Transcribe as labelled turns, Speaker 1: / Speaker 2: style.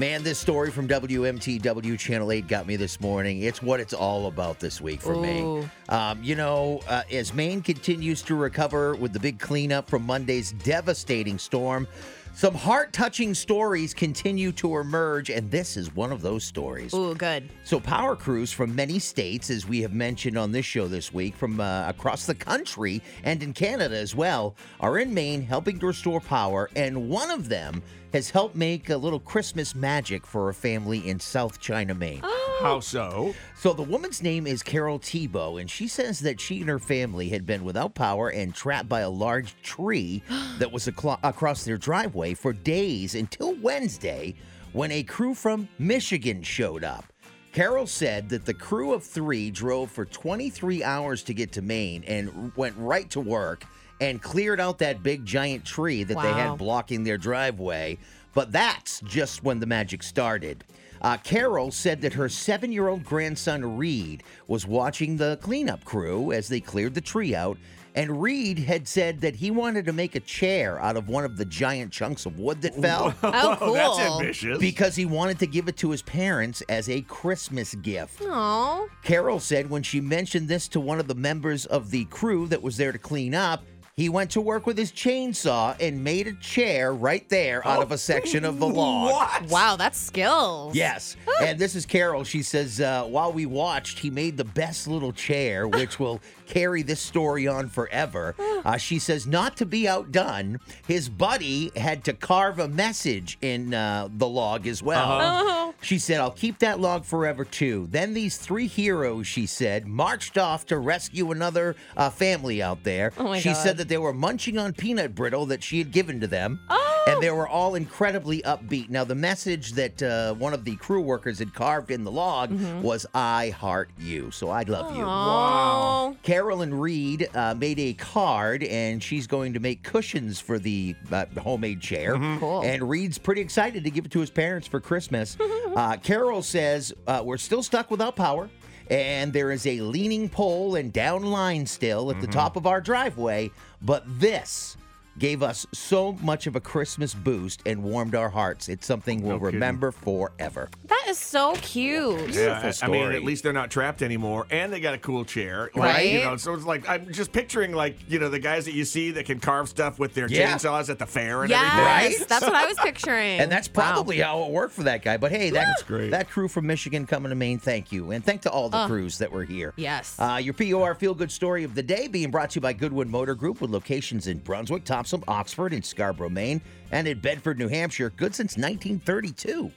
Speaker 1: Man, this story from WMTW Channel 8 got me this morning. It's what it's all about this week for
Speaker 2: Ooh. me.
Speaker 1: Um, you know, uh, as Maine continues to recover with the big cleanup from Monday's devastating storm, some heart touching stories continue to emerge, and this is one of those stories.
Speaker 2: Ooh, good.
Speaker 1: So, power crews from many states, as we have mentioned on this show this week, from uh, across the country and in Canada as well, are in Maine helping to restore power. And one of them has helped make a little Christmas magic for a family in South China, Maine.
Speaker 3: How so?
Speaker 1: So, the woman's name is Carol Tebow, and she says that she and her family had been without power and trapped by a large tree that was aclo- across their driveway for days until Wednesday when a crew from Michigan showed up. Carol said that the crew of three drove for 23 hours to get to Maine and went right to work and cleared out that big giant tree that they had blocking their driveway. But that's just when the magic started. Uh, Carol said that her seven year old grandson Reed was watching the cleanup crew as they cleared the tree out. And Reed had said that he wanted to make a chair out of one of the giant chunks of wood that fell
Speaker 2: Oh, cool.
Speaker 3: That's ambitious.
Speaker 1: because he wanted to give it to his parents as a Christmas gift.
Speaker 2: Aw.
Speaker 1: Carol said when she mentioned this to one of the members of the crew that was there to clean up, he went to work with his chainsaw and made a chair right there out of a section of the log.
Speaker 3: What?
Speaker 2: Wow, that's skills.
Speaker 1: Yes. And this is Carol. She says, uh, while we watched, he made the best little chair, which will carry this story on forever. Uh, she says, not to be outdone, his buddy had to carve a message in uh, the log as well.
Speaker 2: Oh.
Speaker 1: She said, I'll keep that log forever too. Then these three heroes, she said, marched off to rescue another uh, family out there.
Speaker 2: Oh my
Speaker 1: she
Speaker 2: God.
Speaker 1: said that they were munching on peanut brittle that she had given to them.
Speaker 2: Oh.
Speaker 1: And they were all incredibly upbeat. Now, the message that uh, one of the crew workers had carved in the log
Speaker 2: Mm-hmm.
Speaker 1: was, I heart you. So I love you.
Speaker 2: Wow.
Speaker 1: Carolyn Reed uh, made a card, and she's going to make cushions for the uh, homemade chair.
Speaker 2: Cool.
Speaker 1: And Reed's pretty excited to give it to his parents for Christmas. uh, Carol says, uh, We're still stuck without power. And there is a leaning pole and down line still at the mm-hmm. top of our driveway. But this gave us so much of a Christmas boost and warmed our hearts. It's something we'll
Speaker 3: No
Speaker 1: remember forever.
Speaker 2: That is so cute.
Speaker 3: Yeah, I- I mean, at least they're not trapped anymore, and they got a cool chair,
Speaker 2: Right.
Speaker 3: You know, so it's like I'm just picturing like you know the guys that you see that can carve stuff with their
Speaker 1: Yeah.
Speaker 3: chainsaws at the fair and
Speaker 2: Yes,
Speaker 3: everything.
Speaker 1: Right?
Speaker 2: that's what I was picturing.
Speaker 1: And that's
Speaker 2: Wow.
Speaker 1: probably how it worked for that guy. But hey, that,
Speaker 3: That's great.
Speaker 1: that crew from Michigan coming to Maine, thank you. And thank to all the
Speaker 2: Uh,
Speaker 1: crews that were here.
Speaker 2: Yes.
Speaker 1: Uh, your POR Feel Good Story of the Day being brought to you by Goodwin Motor Group with locations in Brunswick, Oxford, and Scarborough, Maine, and in Bedford, New Hampshire. Good since 1932.